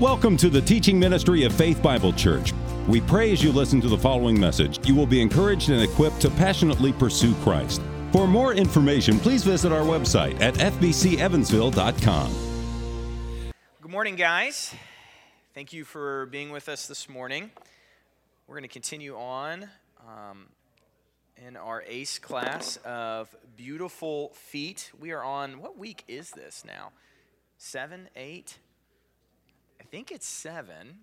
Welcome to the teaching ministry of Faith Bible Church. We pray as you listen to the following message, you will be encouraged and equipped to passionately pursue Christ. For more information, please visit our website at fbcevansville.com. Good morning, guys. Thank you for being with us this morning. We're going to continue on um, in our ACE class of beautiful feet. We are on, what week is this now? Seven, eight? I think it's seven.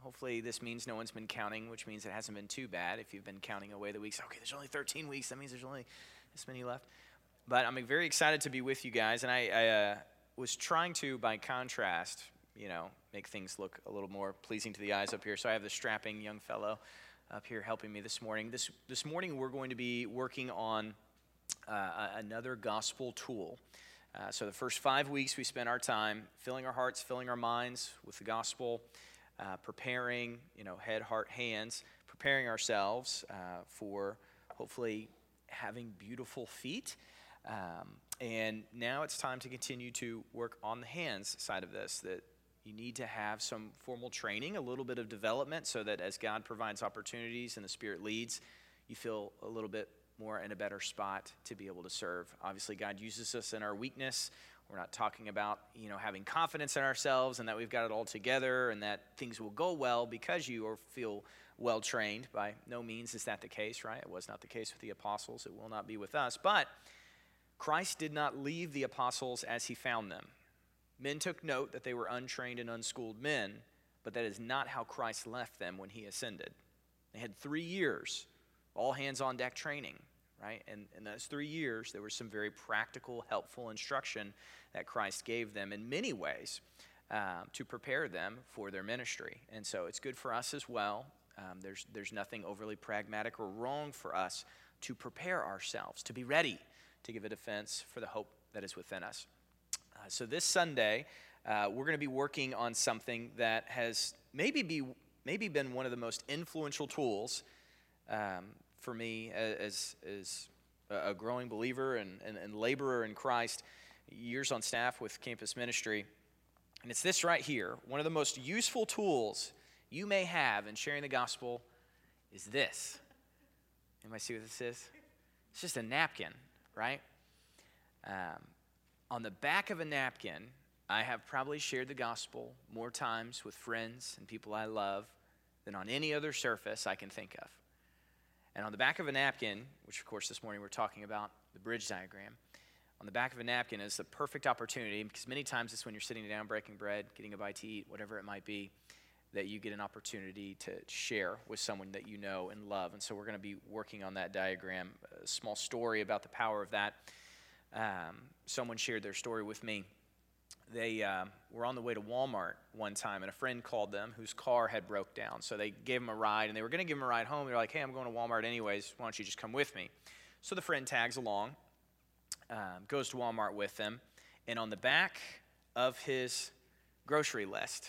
Hopefully, this means no one's been counting, which means it hasn't been too bad. If you've been counting away the weeks, okay, there's only 13 weeks. That means there's only this many left. But I'm very excited to be with you guys. And I, I uh, was trying to, by contrast, you know, make things look a little more pleasing to the eyes up here. So I have the strapping young fellow up here helping me this morning. This, this morning, we're going to be working on uh, another gospel tool. Uh, so, the first five weeks, we spent our time filling our hearts, filling our minds with the gospel, uh, preparing, you know, head, heart, hands, preparing ourselves uh, for hopefully having beautiful feet. Um, and now it's time to continue to work on the hands side of this, that you need to have some formal training, a little bit of development, so that as God provides opportunities and the Spirit leads, you feel a little bit more in a better spot to be able to serve. Obviously, God uses us in our weakness. We're not talking about, you know, having confidence in ourselves and that we've got it all together and that things will go well because you feel well trained. By no means is that the case, right? It was not the case with the apostles. It will not be with us. But Christ did not leave the apostles as he found them. Men took note that they were untrained and unschooled men, but that is not how Christ left them when he ascended. They had three years, all hands on deck training, right? And in those three years, there was some very practical, helpful instruction that Christ gave them in many ways uh, to prepare them for their ministry. And so it's good for us as well. Um, there's, there's nothing overly pragmatic or wrong for us to prepare ourselves, to be ready to give a defense for the hope that is within us. Uh, so this Sunday, uh, we're going to be working on something that has maybe be maybe been one of the most influential tools um, for me as as a growing believer and, and, and laborer in Christ. Years on staff with campus ministry, and it's this right here. One of the most useful tools you may have in sharing the gospel is this. Anybody see what this is? It's just a napkin, right? Um, on the back of a napkin, I have probably shared the gospel more times with friends and people I love than on any other surface I can think of. And on the back of a napkin, which of course this morning we're talking about the bridge diagram, on the back of a napkin is the perfect opportunity because many times it's when you're sitting down breaking bread, getting a bite to eat, whatever it might be, that you get an opportunity to share with someone that you know and love. And so we're going to be working on that diagram, a small story about the power of that um, someone shared their story with me. They uh, were on the way to Walmart one time, and a friend called them whose car had broke down. So they gave him a ride, and they were going to give him a ride home. They're like, "Hey, I'm going to Walmart anyways. Why don't you just come with me?" So the friend tags along, um, goes to Walmart with them, and on the back of his grocery list,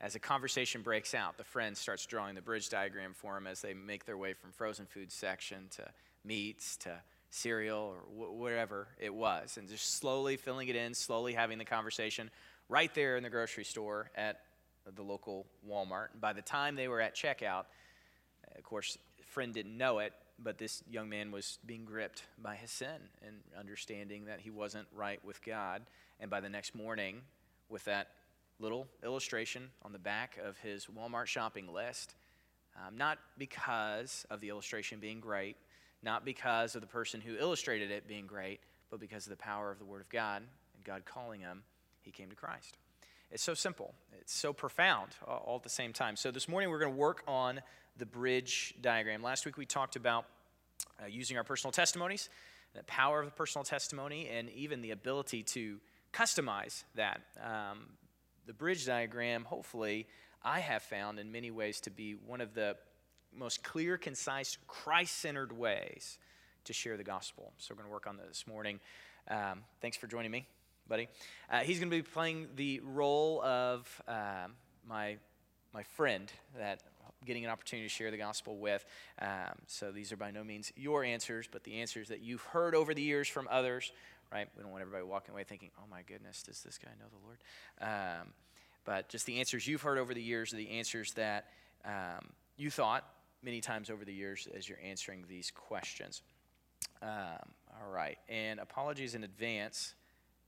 as a conversation breaks out, the friend starts drawing the bridge diagram for him as they make their way from frozen food section to meats to cereal or wh- whatever it was, and just slowly filling it in, slowly having the conversation right there in the grocery store at the local Walmart. And by the time they were at checkout, of course, friend didn't know it, but this young man was being gripped by his sin and understanding that he wasn't right with God. And by the next morning, with that little illustration on the back of his Walmart shopping list, um, not because of the illustration being great, not because of the person who illustrated it being great, but because of the power of the Word of God and God calling him, he came to Christ. It's so simple, it's so profound all at the same time. So, this morning we're going to work on the bridge diagram. Last week we talked about uh, using our personal testimonies, the power of the personal testimony, and even the ability to customize that. Um, the bridge diagram, hopefully, I have found in many ways to be one of the most clear, concise, Christ centered ways to share the gospel. So we're going to work on that this morning. Um, thanks for joining me, buddy. Uh, he's going to be playing the role of um, my, my friend that getting an opportunity to share the gospel with. Um, so these are by no means your answers, but the answers that you've heard over the years from others, right? We don't want everybody walking away thinking, oh my goodness, does this guy know the Lord? Um, but just the answers you've heard over the years are the answers that um, you thought many times over the years as you're answering these questions. Um, all right, and apologies in advance.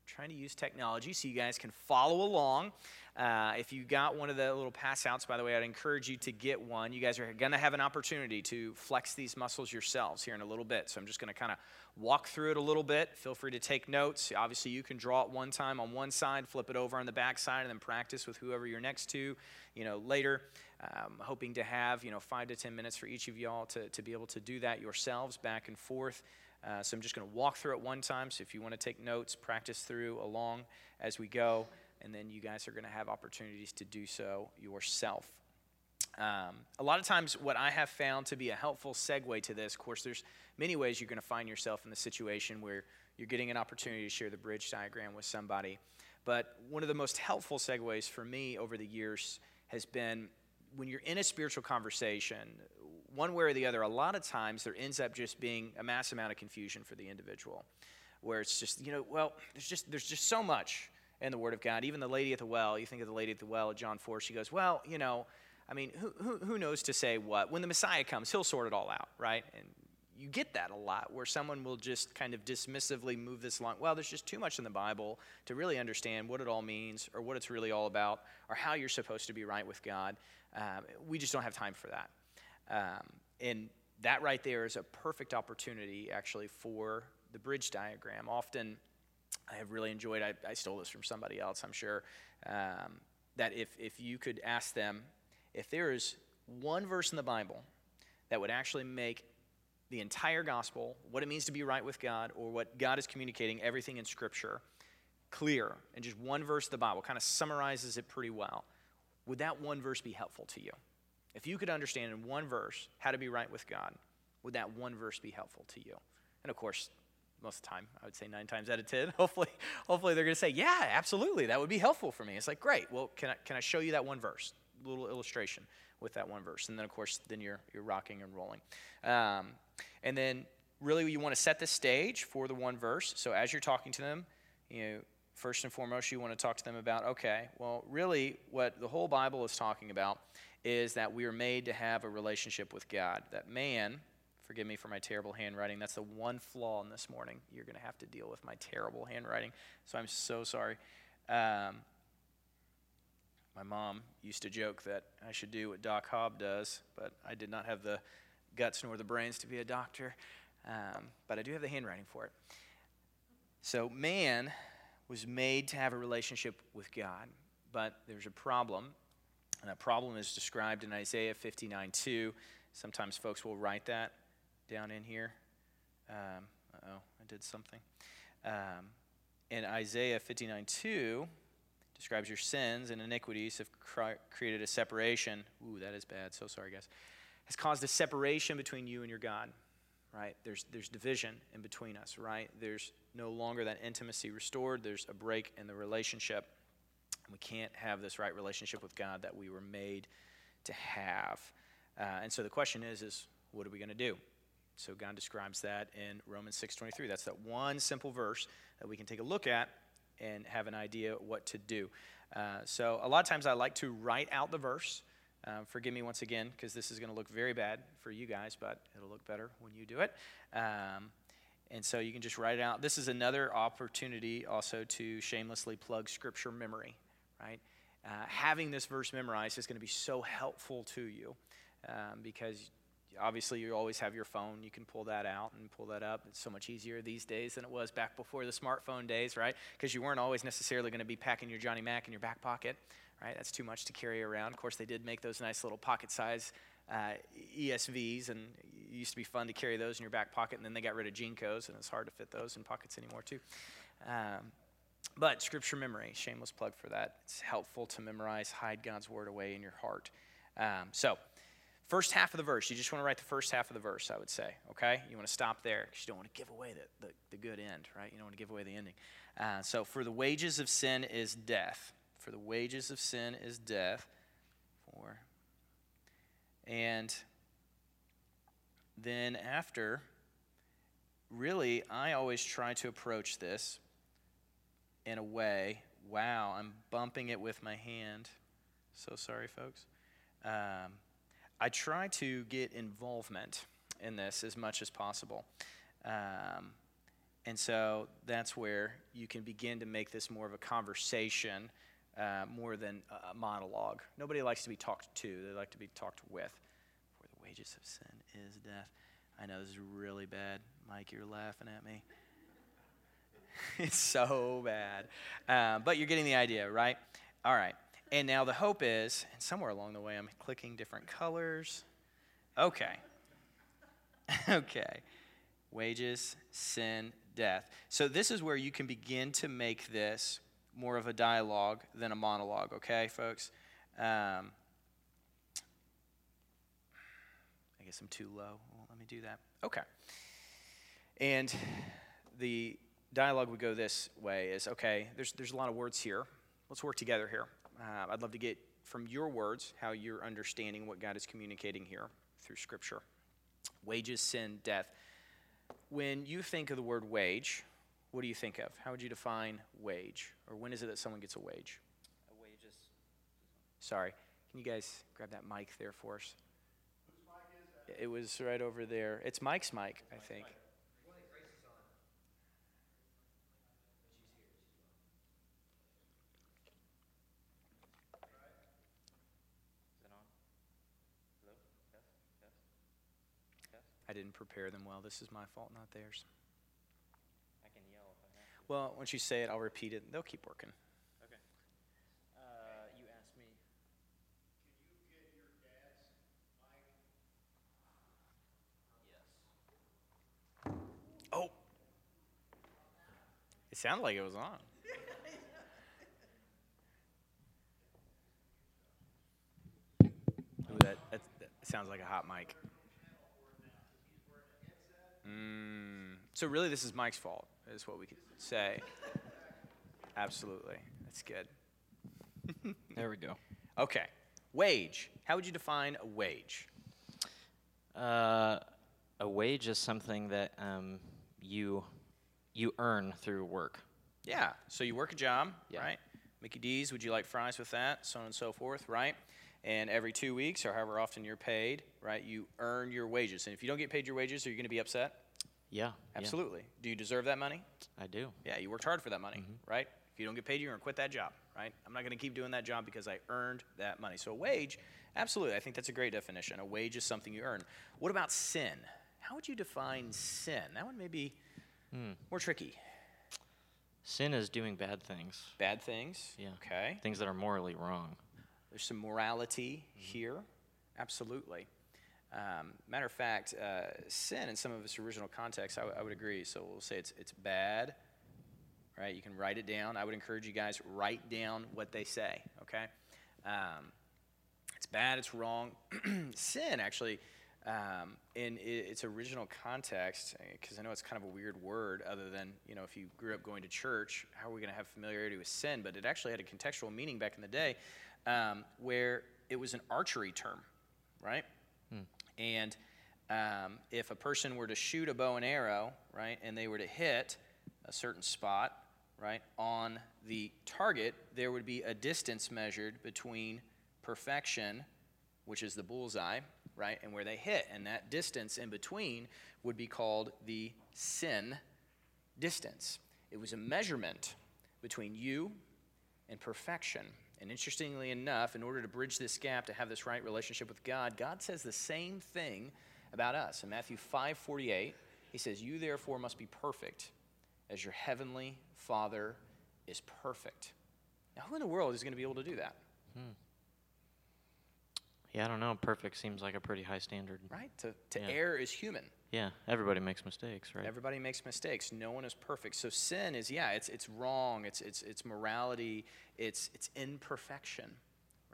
I'm trying to use technology so you guys can follow along. Uh, if you got one of the little pass outs, by the way, I'd encourage you to get one. You guys are going to have an opportunity to flex these muscles yourselves here in a little bit. So I'm just going to kind of walk through it a little bit. Feel free to take notes. Obviously, you can draw it one time on one side, flip it over on the back side, and then practice with whoever you're next to, you know, later. Um, hoping to have, you know, five to 10 minutes for each of y'all to, to be able to do that yourselves back and forth. Uh, so I'm just going to walk through it one time. So if you want to take notes, practice through along as we go and then you guys are going to have opportunities to do so yourself. Um, a lot of times, what I have found to be a helpful segue to this, of course, there's many ways you're going to find yourself in the situation where you're getting an opportunity to share the bridge diagram with somebody. But one of the most helpful segues for me over the years has been when you're in a spiritual conversation, one way or the other, a lot of times there ends up just being a mass amount of confusion for the individual, where it's just, you know, well, there's just, there's just so much in the Word of God. Even the lady at the well, you think of the lady at the well at John 4, she goes, Well, you know, I mean, who, who, who knows to say what? When the Messiah comes, he'll sort it all out, right? And you get that a lot where someone will just kind of dismissively move this along. Well, there's just too much in the Bible to really understand what it all means or what it's really all about or how you're supposed to be right with God. Um, we just don't have time for that. Um, and that right there is a perfect opportunity, actually, for the bridge diagram. Often, I have really enjoyed, I, I stole this from somebody else, I'm sure, um, that if, if you could ask them if there is one verse in the Bible that would actually make the entire gospel, what it means to be right with God, or what God is communicating, everything in Scripture, clear, and just one verse of the Bible kind of summarizes it pretty well, would that one verse be helpful to you? If you could understand in one verse how to be right with God, would that one verse be helpful to you? And of course, most of the time. I would say nine times out of ten. Hopefully, hopefully they're going to say, "Yeah, absolutely, that would be helpful for me." It's like, great. Well, can I can I show you that one verse, little illustration with that one verse, and then of course, then you're you're rocking and rolling, um, and then really you want to set the stage for the one verse. So as you're talking to them, you know. First and foremost, you want to talk to them about, okay, well, really, what the whole Bible is talking about is that we are made to have a relationship with God. That man, Forgive me for my terrible handwriting. That's the one flaw in this morning. You're going to have to deal with my terrible handwriting. So I'm so sorry. Um, my mom used to joke that I should do what Doc Hobb does, but I did not have the guts nor the brains to be a doctor. Um, but I do have the handwriting for it. So, man was made to have a relationship with God, but there's a problem, and that problem is described in Isaiah 59 2. Sometimes folks will write that down in here. Um, oh, I did something. Um, in Isaiah 59 2, describes your sins and iniquities have cr- created a separation. Ooh, that is bad. So sorry, guys. Has caused a separation between you and your God, right? There's, there's division in between us, right? There's no longer that intimacy restored. There's a break in the relationship. We can't have this right relationship with God that we were made to have. Uh, and so the question is, is what are we going to do? So God describes that in Romans 6:23. That's that one simple verse that we can take a look at and have an idea what to do. Uh, so a lot of times I like to write out the verse. Uh, forgive me once again because this is going to look very bad for you guys, but it'll look better when you do it. Um, and so you can just write it out. This is another opportunity also to shamelessly plug scripture memory, right? Uh, having this verse memorized is going to be so helpful to you um, because obviously you always have your phone. You can pull that out and pull that up. It's so much easier these days than it was back before the smartphone days right? Because you weren't always necessarily going to be packing your johnny mac in your back pocket right? That's too much to carry around. Of course they did make those nice little pocket size uh, esvs and it used to be fun to carry those in your back pocket and then they got rid of JNCOs and it's hard to fit those in pockets anymore too. Um, but scripture memory shameless plug for that. It's helpful to memorize hide god's word away in your heart. Um, so First half of the verse, you just want to write the first half of the verse, I would say, okay? You want to stop there because you don't want to give away the, the, the, good end, right? You don't want to give away the ending. Uh, so, for the wages of sin is death. For the wages of sin is death. For, and then after, really, I always try to approach this in a way Wow, I'm bumping it with my hand. So sorry, folks. Um, I try to get involvement in this as much as possible. Um, and so that's where you can begin to make this more of a conversation uh, more than a monologue. Nobody likes to be talked to, they like to be talked with. For the wages of sin is death. I know this is really bad. Mike, you're laughing at me. it's so bad. Um, but you're getting the idea, right? All right. And now the hope is, and somewhere along the way, I'm clicking different colors. Okay. okay. Wages, sin, death. So this is where you can begin to make this more of a dialogue than a monologue, okay, folks? Um, I guess I'm too low. Well, let me do that. Okay. And the dialogue would go this way is okay, there's, there's a lot of words here. Let's work together here. Uh, I'd love to get from your words how you're understanding what God is communicating here through Scripture. Wages, sin, death. When you think of the word wage, what do you think of? How would you define wage? Or when is it that someone gets a wage? A wages. Sorry. Can you guys grab that mic there for us? It was right over there. It's Mike's mic, I think it on? Hello? Yes? Yes? Yes? I didn't prepare them well. This is my fault, not theirs. I can yell if I have to. Well, once you say it, I'll repeat it. They'll keep working. Okay. Uh, you asked me. Can you get your dad's mic? Yes. Oh! It sounded like it was on. Ooh, that, that, that sounds like a hot mic. Mm, so really, this is Mike's fault, is what we could say. Absolutely, that's good. There we go. Okay, wage. How would you define a wage? Uh, a wage is something that um, you you earn through work. Yeah. So you work a job, Yeah. right? Mickey D's, would you like fries with that? So on and so forth, right? And every two weeks or however often you're paid, right, you earn your wages. And if you don't get paid your wages, are you going to be upset? Yeah. Absolutely. Do you deserve that money? I do. Yeah, you worked hard for that money, mm-hmm. right? If you don't get paid, you're going to quit that job, right? I'm not going to keep doing that job because I earned that money. So a wage, absolutely. I think that's a great definition. A wage is something you earn. What about sin? How would you define sin? That one may be hmm. more tricky. Sin is doing bad things. Bad things. Yeah. Okay. Things that are morally wrong. There's some morality here. Absolutely. Um, matter of fact, uh, sin in some of its original context, I, w- I would agree. So we'll say it's, it's bad, right? You can write it down. I would encourage you guys write down what they say, okay? Um, it's bad, it's wrong. sin, actually, um, in i- its original context, because I know it's kind of a weird word, other than, you know, if you grew up going to church, how are we going to have familiarity with sin? But it actually had a contextual meaning back in the day um, where it was an archery term, right? And um, if a person were to shoot a bow and arrow, right, and they were to hit a certain spot, right, on the target, there would be a distance measured between perfection, which is the bullseye, right, and where they hit. And that distance in between would be called the sin distance. It was a measurement between you and perfection. And interestingly enough, in order to bridge this gap to have this right relationship with God, God says the same thing about us. In Matthew 5:48, he says, "You therefore must be perfect as your heavenly Father is perfect." Now, who in the world is going to be able to do that? Hmm. Yeah, I don't know. Perfect seems like a pretty high standard. Right? To, to Yeah. err is human. Yeah, everybody makes mistakes, right? Everybody makes mistakes. No one is perfect. So sin is yeah, it's it's wrong. It's it's it's morality. It's it's imperfection,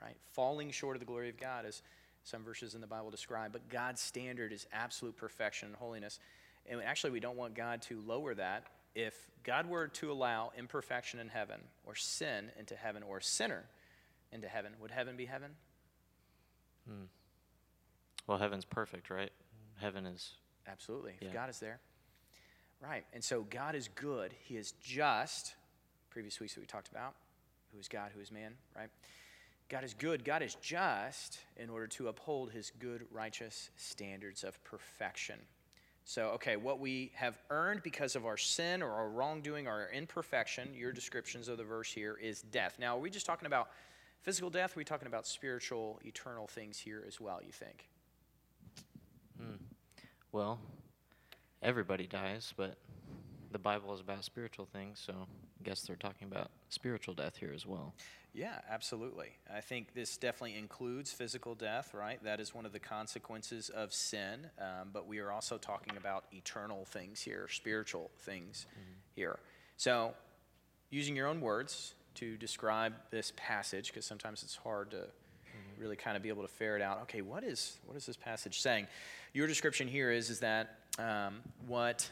right? Falling short of the glory of God, as some verses in the Bible describe. But God's standard is absolute perfection and holiness. And actually, we don't want God to lower that. If God were to allow imperfection in heaven, or sin into heaven, or a sinner into heaven, would heaven be heaven? Hmm. well, heaven's perfect, right? Heaven is. Absolutely. If God is there. Right. And so God is good. He is just, previous weeks that we talked about, who is God, who is man, right? God is good, God is just in order to uphold his good, righteous standards of perfection. So, okay, what we have earned because of our sin or our wrongdoing or our imperfection, your descriptions of the verse here is death. Now, are we just talking about physical death? Are we talking about spiritual, eternal things here as well, you think? Hmm. Well, everybody dies, but the Bible is about spiritual things, so I guess they're talking about spiritual death here as well. Yeah, absolutely. I think this definitely includes physical death, right? That is one of the consequences of sin. Um, but we are also talking about eternal things here, spiritual things mm-hmm. here. So, using your own words to describe this passage, because sometimes it's hard to mm-hmm. really kind of be able to ferret out. Okay, what is what is this passage saying? Your description here is is that um, what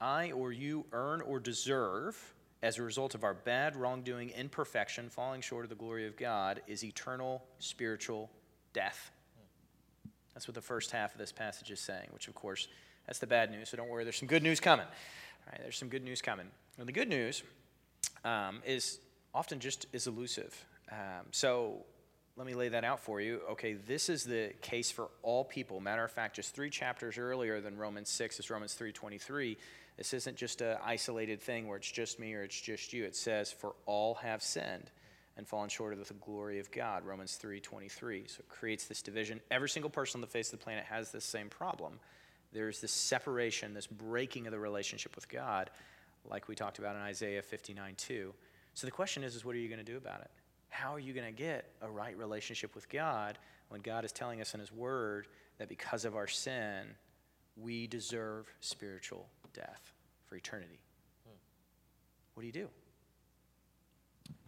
I or you earn or deserve as a result of our bad wrongdoing, imperfection, falling short of the glory of God, is eternal spiritual death. That's what the first half of this passage is saying, which, of course, that's the bad news. So don't worry, there's some good news coming. All right, there's some good news coming. And the good news um, is often just is elusive. Um, so let me lay that out for you. Okay, this is the case for all people. Matter of fact, just three chapters earlier than Romans 6 is Romans 3.23. This isn't just an isolated thing where it's just me or it's just you. It says, for all have sinned and fallen short of the glory of God, Romans 3.23. So it creates this division. Every single person on the face of the planet has this same problem. There's this separation, this breaking of the relationship with God, like we talked about in Isaiah 59.2. So the question is, is what are you going to do about it? How are you going to get a right relationship with God when God is telling us in His Word that because of our sin, we deserve spiritual death for eternity? Hmm. What do you do?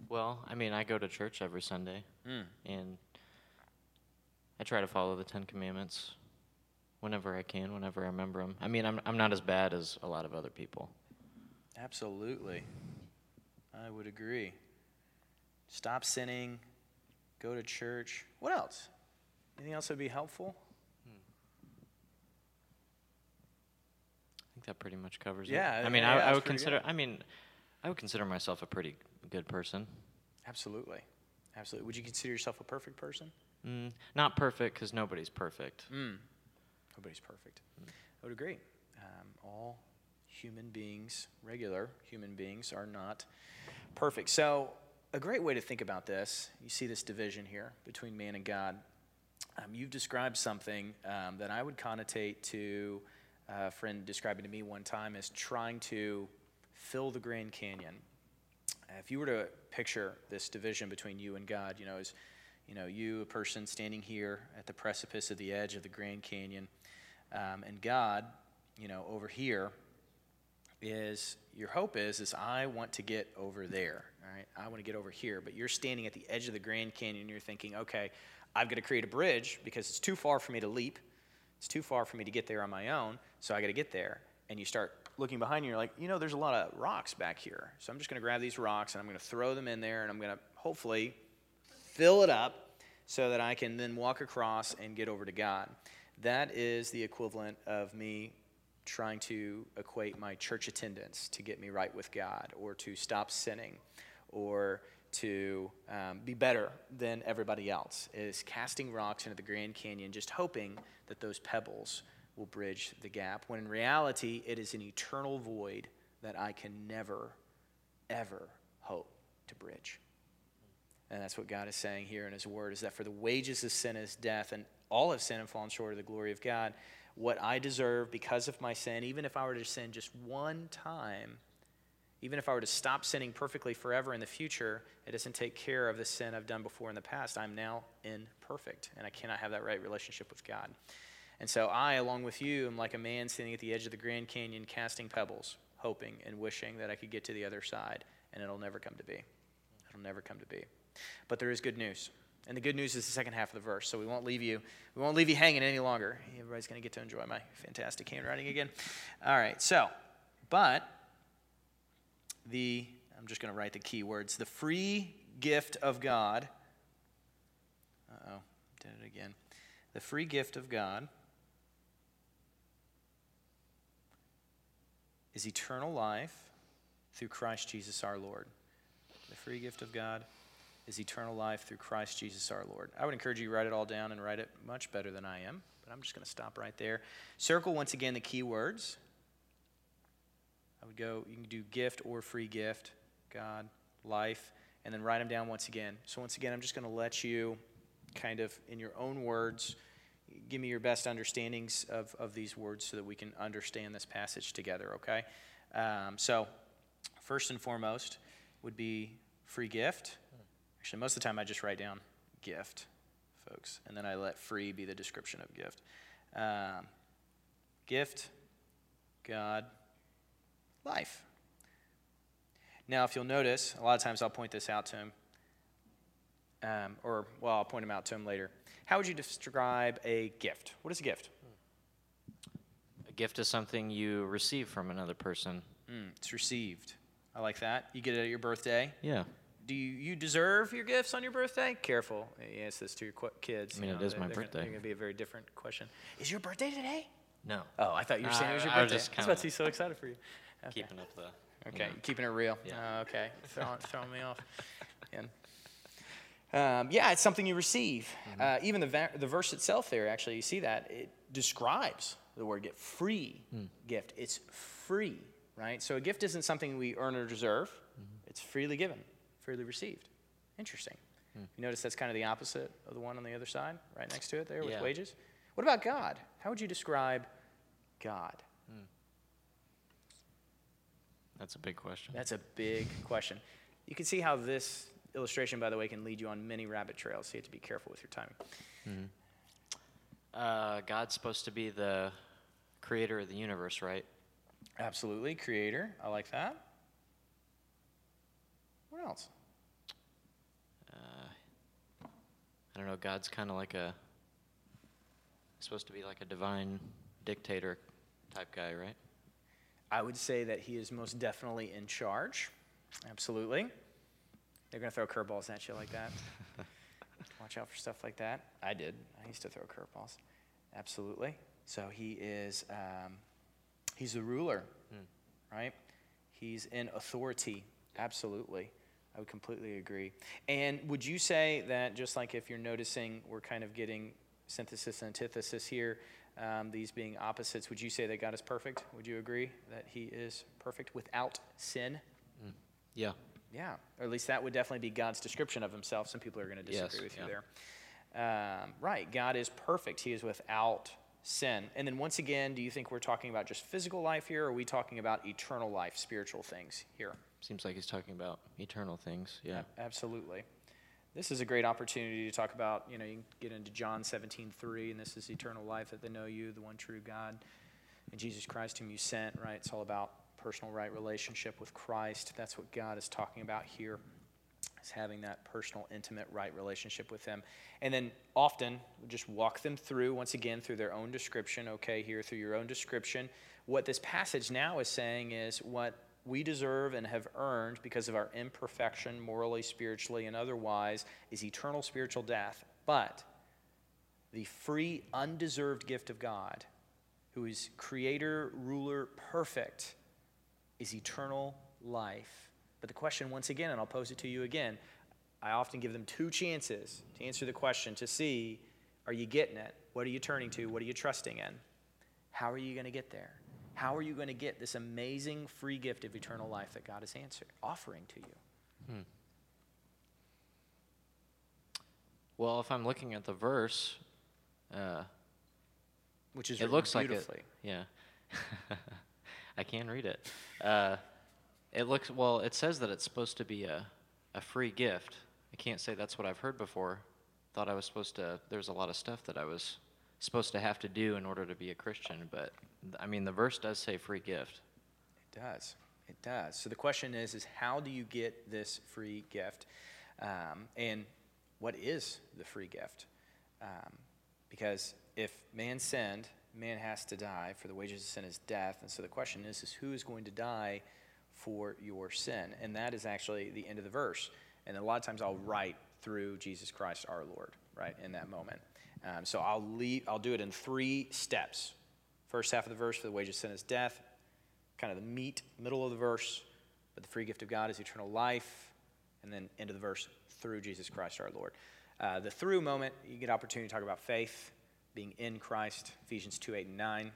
Well, I mean, I go to church every Sunday, mm. and I try to follow the Ten Commandments whenever I can, whenever I remember them. I mean, I'm I'm not as bad as a lot of other people. Absolutely, I would agree. Stop sinning, go to church. What else? Anything else that would be helpful? Hmm. I think that pretty much covers yeah, it. I mean, yeah, I, I would consider. Good. I mean, I would consider myself a pretty good person. Absolutely, absolutely. Would you consider yourself a perfect person? Mm, not perfect, because nobody's perfect. Mm. Nobody's perfect. Mm. I would agree. Um, all human beings, regular human beings, are not perfect. So a great way to think about this, you see this division here between man and God. Um, you've described something um, that I would connotate to a friend describing to me one time as trying to fill the Grand Canyon. If you were to picture this division between you and God, you know, as you know, you, a person standing here at the precipice of the edge of the Grand Canyon, um, and God, you know, over here, is your hope is is I want to get over there. Right, I want to get over here, but you're standing at the edge of the Grand Canyon. and You're thinking, okay, I've got to create a bridge because it's too far for me to leap. It's too far for me to get there on my own, so I got to get there. And you start looking behind you. You're like, you know, there's a lot of rocks back here, so I'm just going to grab these rocks and I'm going to throw them in there, and I'm going to hopefully fill it up so that I can then walk across and get over to God. That is the equivalent of me trying to equate my church attendance to get me right with God or to stop sinning or to um, be better than everybody else is casting rocks into the Grand Canyon, just hoping that those pebbles will bridge the gap, when in reality, it is an eternal void that I can never, ever hope to bridge. And that's what God is saying here in His Word is that for the wages of sin is death, and all have sinned and fallen short of the glory of God what I deserve because of my sin, even if I were to sin just one time, even if I were to stop sinning perfectly forever in the future, it doesn't take care of the sin I've done before in the past. I'm now imperfect, and I cannot have that right relationship with God. And so I, along with you, am like a man sitting at the edge of the Grand Canyon casting pebbles, hoping and wishing that I could get to the other side, and it'll never come to be. It'll never come to be. But there is good news. And the good news is the second half of the verse, so we won't leave you, we won't leave you hanging any longer. Everybody's going to get to enjoy my fantastic handwriting again. All right, so, but the, I'm just going to write the key words, the free gift of God. Uh oh, did it again. The free gift of God is eternal life through Christ Jesus our Lord The free gift of God is eternal life through Christ Jesus our Lord. I would encourage you to write it all down and write it much better than I am, but I'm just going to stop right there. Circle once again the key words. I would go, you can do gift or free gift, God, life, and then write them down once again. So, once again, I'm just going to let you kind of, in your own words, give me your best understandings of, of these words so that we can understand this passage together, okay? Um, so, first and foremost would be free gift. Actually, most of the time I just write down gift, folks, and then I let free be the description of gift. Um, gift, God, life. Now, if you'll notice, a lot of times I'll point this out to him, um, or, well, I'll point him out to him later. How would you describe a gift? What is a gift? A gift is something you receive from another person. Mm, it's received. I like that. You get it at your birthday. Yeah. Do you, you deserve your gifts on your birthday? Careful. You ask this to your qu- kids. I mean, you know, is they're- my birthday. They're going to be a very different question. Is your birthday today? No. Oh, I thought you were saying it was your I- I was birthday. just I was about to be so excited for you. Okay. Keeping up the. Okay, know. keeping it real. Yeah. Oh, okay, throwing, throwing me off. And, um, yeah, it's something you receive. Uh, even the, va- the verse itself there, actually, you see that, it describes the word gift. Free gift. It's free, right? So a gift isn't something we earn or deserve, it's freely given, freely received. Interesting. Hmm. You notice that's kind of the opposite of the one on the other side, right next to it there with Yeah. wages? What about God? How would you describe God? Hmm. That's a big question. That's a big question. You can see how this illustration, by the way, can lead you on many rabbit trails, so you have to be careful with your timing. Hmm. Uh, God's supposed to be the creator of the universe, right? Absolutely, creator. I like that. What else? Uh, I don't know. God's kind of like a. Supposed to be like a divine dictator type guy, right? I would say that he is most definitely in charge. Absolutely. They're going to throw curveballs at you like that. Watch out for stuff like that. I did. I used to throw curveballs. Absolutely. So he is, um, he's the ruler, right? He's in authority. Absolutely. I would completely agree. And would you say that just like if you're noticing we're kind of getting synthesis and antithesis here, um, these being opposites, would you say that God is perfect? Would you agree that he is perfect without sin? Yeah. Yeah, or at least that would definitely be God's description of himself. Some people are going to disagree Yes, with you there. Um, right, God is perfect. He is without sin. And then once again, do you think we're talking about just physical life here, or are we talking about eternal life, spiritual things here? Seems like he's talking about eternal things. Yeah. A- Absolutely. This is a great opportunity to talk about, you know, you can get into John 17, 3, and this is eternal life that they know you, the one true God, and Jesus Christ whom you sent, right? It's all about personal right relationship with Christ. That's what God is talking about here, is having that personal, intimate, right relationship with Him. And then often, just walk them through, once again, through their own description, okay, here, through your own description. What this passage now is saying is what we deserve and have earned because of our imperfection, morally, spiritually, and otherwise, is eternal spiritual death. But the free, undeserved gift of God, who is creator, ruler, perfect, is eternal life. But the question, once again, and I'll pose it to you again, I often give them two chances to answer the question to see are you getting it? What are you turning to? What are you trusting in? How are you going to get there? How are you going to get this amazing free gift of eternal life that God is answer, offering to you? Well, if I'm looking at the verse, uh, Which is it looks like it. Yeah. I can read it. Uh, it looks well. It says that it's supposed to be a, a free gift. I can't say that's what I've heard before. Thought I was supposed to. There's a lot of stuff that I was supposed to have to do in order to be a Christian, but I mean the verse does say free gift. It does. It does. So the question is, is how do you get this free gift? Um, and what is the free gift? Um, because if man sinned, man has to die. For the wages of sin is death. And so the question is, is who is going to die for your sin? And that is actually the end of the verse. And a lot of times I'll write through Jesus Christ our Lord, right, in that moment. Um, so I'll leave, I'll do it in three steps. First half of the verse, for the wages of sin is death kind of the meat, middle of the verse, but the free gift of God is eternal life. and then end of the verse, through Jesus Christ our Lord. Uh, the through moment, you get opportunity to talk about faith, being in Christ, Ephesians 2 8 and 9.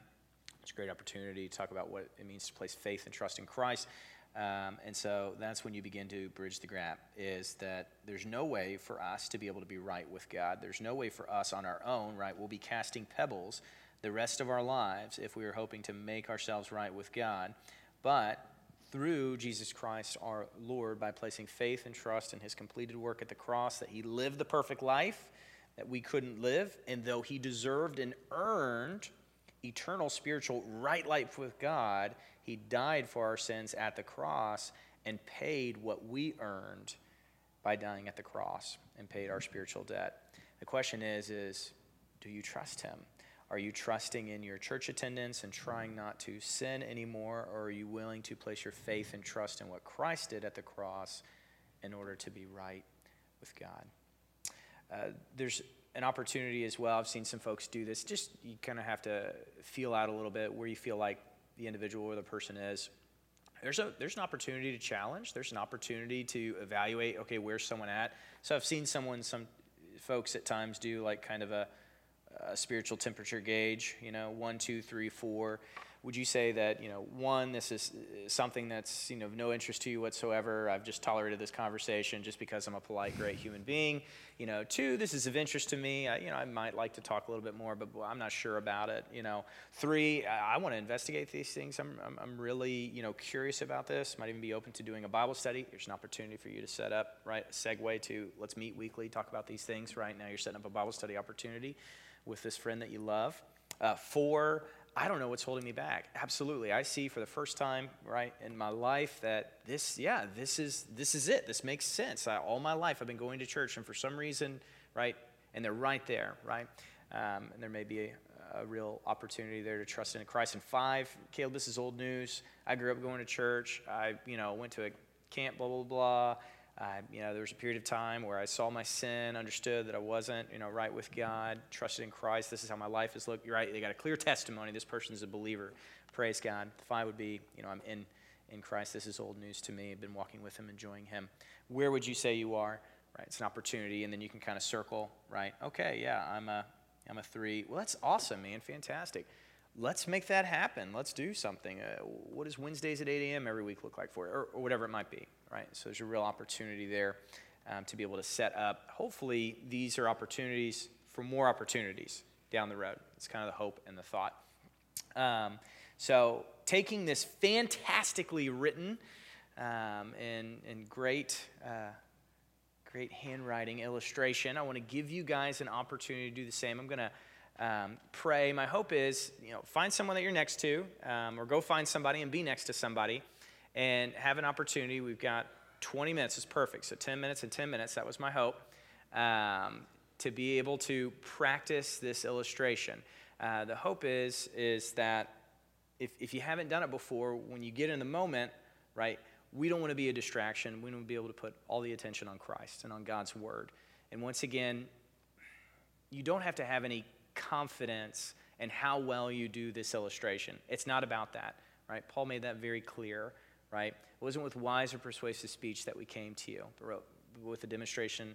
A great opportunity to talk about what it means to place faith and trust in Christ. Um, and so that's when you begin to bridge the gap is that there's no way for us to be able to be right with God. There's no way for us on our own, right? We'll be casting pebbles the rest of our lives if we are hoping to make ourselves right with God. But through Jesus Christ our Lord, by placing faith and trust in his completed work at the cross, that he lived the perfect life that we couldn't live, and though he deserved and earned eternal spiritual right life with God, he died for our sins at the cross and paid what we earned by dying at the cross and paid our spiritual debt. The question is is do you trust him? Are you trusting in your church attendance and trying not to sin anymore or are you willing to place your faith and trust in what Christ did at the cross in order to be right with God? Uh, there's an opportunity as well. I've seen some folks do this. Just you kind of have to feel out a little bit where you feel like the individual or the person is. There's a there's an opportunity to challenge. There's an opportunity to evaluate. Okay, where's someone at? So I've seen someone, some folks at times do like kind of a, a spiritual temperature gauge. You know, one, two, three, four would you say that you know one this is something that's you know of no interest to you whatsoever? I've just tolerated this conversation just because i'm a polite great human being. You know two this is of interest to me. I, you know i might like to talk a little bit more but i'm not sure about it you know. Three i, I want to investigate these things. I'm, I'm, I'm really you know curious about this. Might even be open to doing a bible study. There's an opportunity for you to set up right a segue to let's meet weekly talk about these things right? Now you're setting up a bible study opportunity with this friend that you love. Uh, four I don't know what's holding me back. Absolutely. I see for the first time, right, in my life that this, yeah, this is this is it. This makes sense. I, all my life I've been going to church, and for some reason, right, and they're right there, right? Um, and there may be a, a, real opportunity there to trust in Christ. And five, Caleb, this is old news. I grew up going to church. I, you know, went to a camp, blah, blah, blah. I, you know, there was a period of time where I saw my sin, understood that I wasn't, you know, right with God, trusted in Christ. This is how my life is looked. You're right. They got a clear testimony. This person is a believer. Praise God. Five would be, you know, I'm in in Christ. This is old news to me. I've been walking with Him, enjoying Him. Where would you say you are? Right. It's an opportunity, and then you can kind of circle. Right. Okay. Yeah. I'm a I'm a three. Well, that's awesome, man. Fantastic. Let's make that happen. Let's do something. Uh, what does Wednesdays at 8 a.m. every week look like for you, or, or whatever it might be? right? So there's a real opportunity there um, to be able to set up. Hopefully, these are opportunities for more opportunities down the road. It's kind of the hope and the thought. Um, so, taking this fantastically written um, and, and great, uh, great handwriting illustration, I want to give you guys an opportunity to do the same. I'm going to um, pray. My hope is, you know, find someone that you're next to, um, or go find somebody and be next to somebody and have an opportunity. We've got 20 minutes is perfect. So 10 minutes and 10 minutes, that was my hope, um, to be able to practice this illustration. Uh, the hope is, is that if, if you haven't done it before, when you get in the moment, right, we don't want to be a distraction. We want to be able to put all the attention on Christ and on God's word. And once again, you don't have to have any confidence in how well you do this illustration. It's not about that, right? Paul made that very clear right? It wasn't with wise or persuasive speech that we came to you, but with a demonstration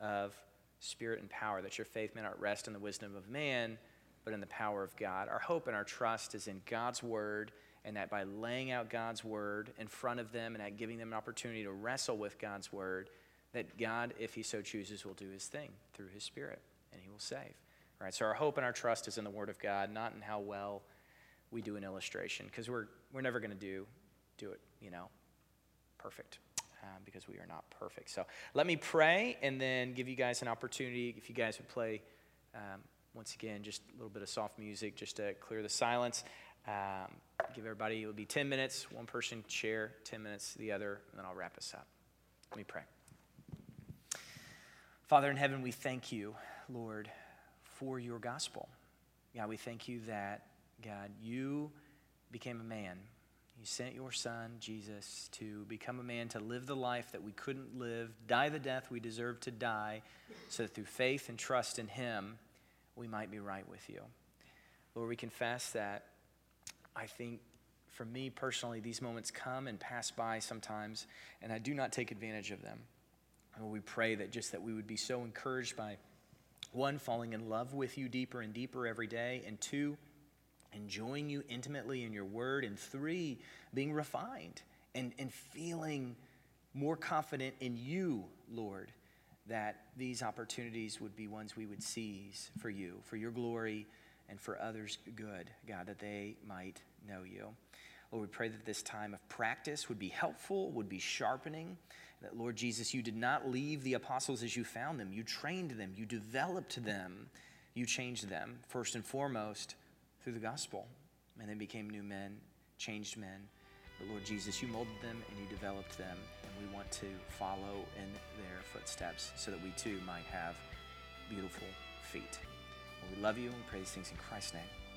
of spirit and power, that your faith may not rest in the wisdom of man, but in the power of God. Our hope and our trust is in God's word, and that by laying out God's word in front of them and at giving them an opportunity to wrestle with God's word, that God, if He so chooses, will do His thing through His Spirit, and He will save. Right, so our hope and our trust is in the Word of God, not in how well we do an illustration, because we're, we're never going to do do it, you know, perfect. Um, because we are not perfect. So let me pray and then give you guys an opportunity. If you guys would play, um, once again, just a little bit of soft music just to clear the silence. Um, give everybody, it will be 10 minutes, one person share, 10 minutes the other, and then I'll wrap us up. Let me pray. Father in heaven, we thank you, Lord, for your gospel. God, we thank you that, God, you became a man you sent your son, Jesus, to become a man, to live the life that we couldn't live, die the death we deserved to die, so that through faith and trust in him, we might be right with you. Lord, we confess that I think for me personally, these moments come and pass by sometimes, and I do not take advantage of them. And we pray that just that we would be so encouraged by one, falling in love with you deeper and deeper every day, and two, enjoying you intimately in your word, and three, being refined and, and feeling more confident in you, Lord, that these opportunities would be ones we would seize for you, for your glory, and for others' good, God, that they might know you. Lord, we pray that this time of practice would be helpful, would be sharpening. That, Lord Jesus, you did not leave the apostles as you found them. You trained them, you developed them, you changed them, first and foremost, through the gospel. And they became new men, changed men. But, Lord Jesus, you molded them and you developed them. And we want to follow in their footsteps so that we too might have beautiful feet. Well, we love you and these things in Christ's name.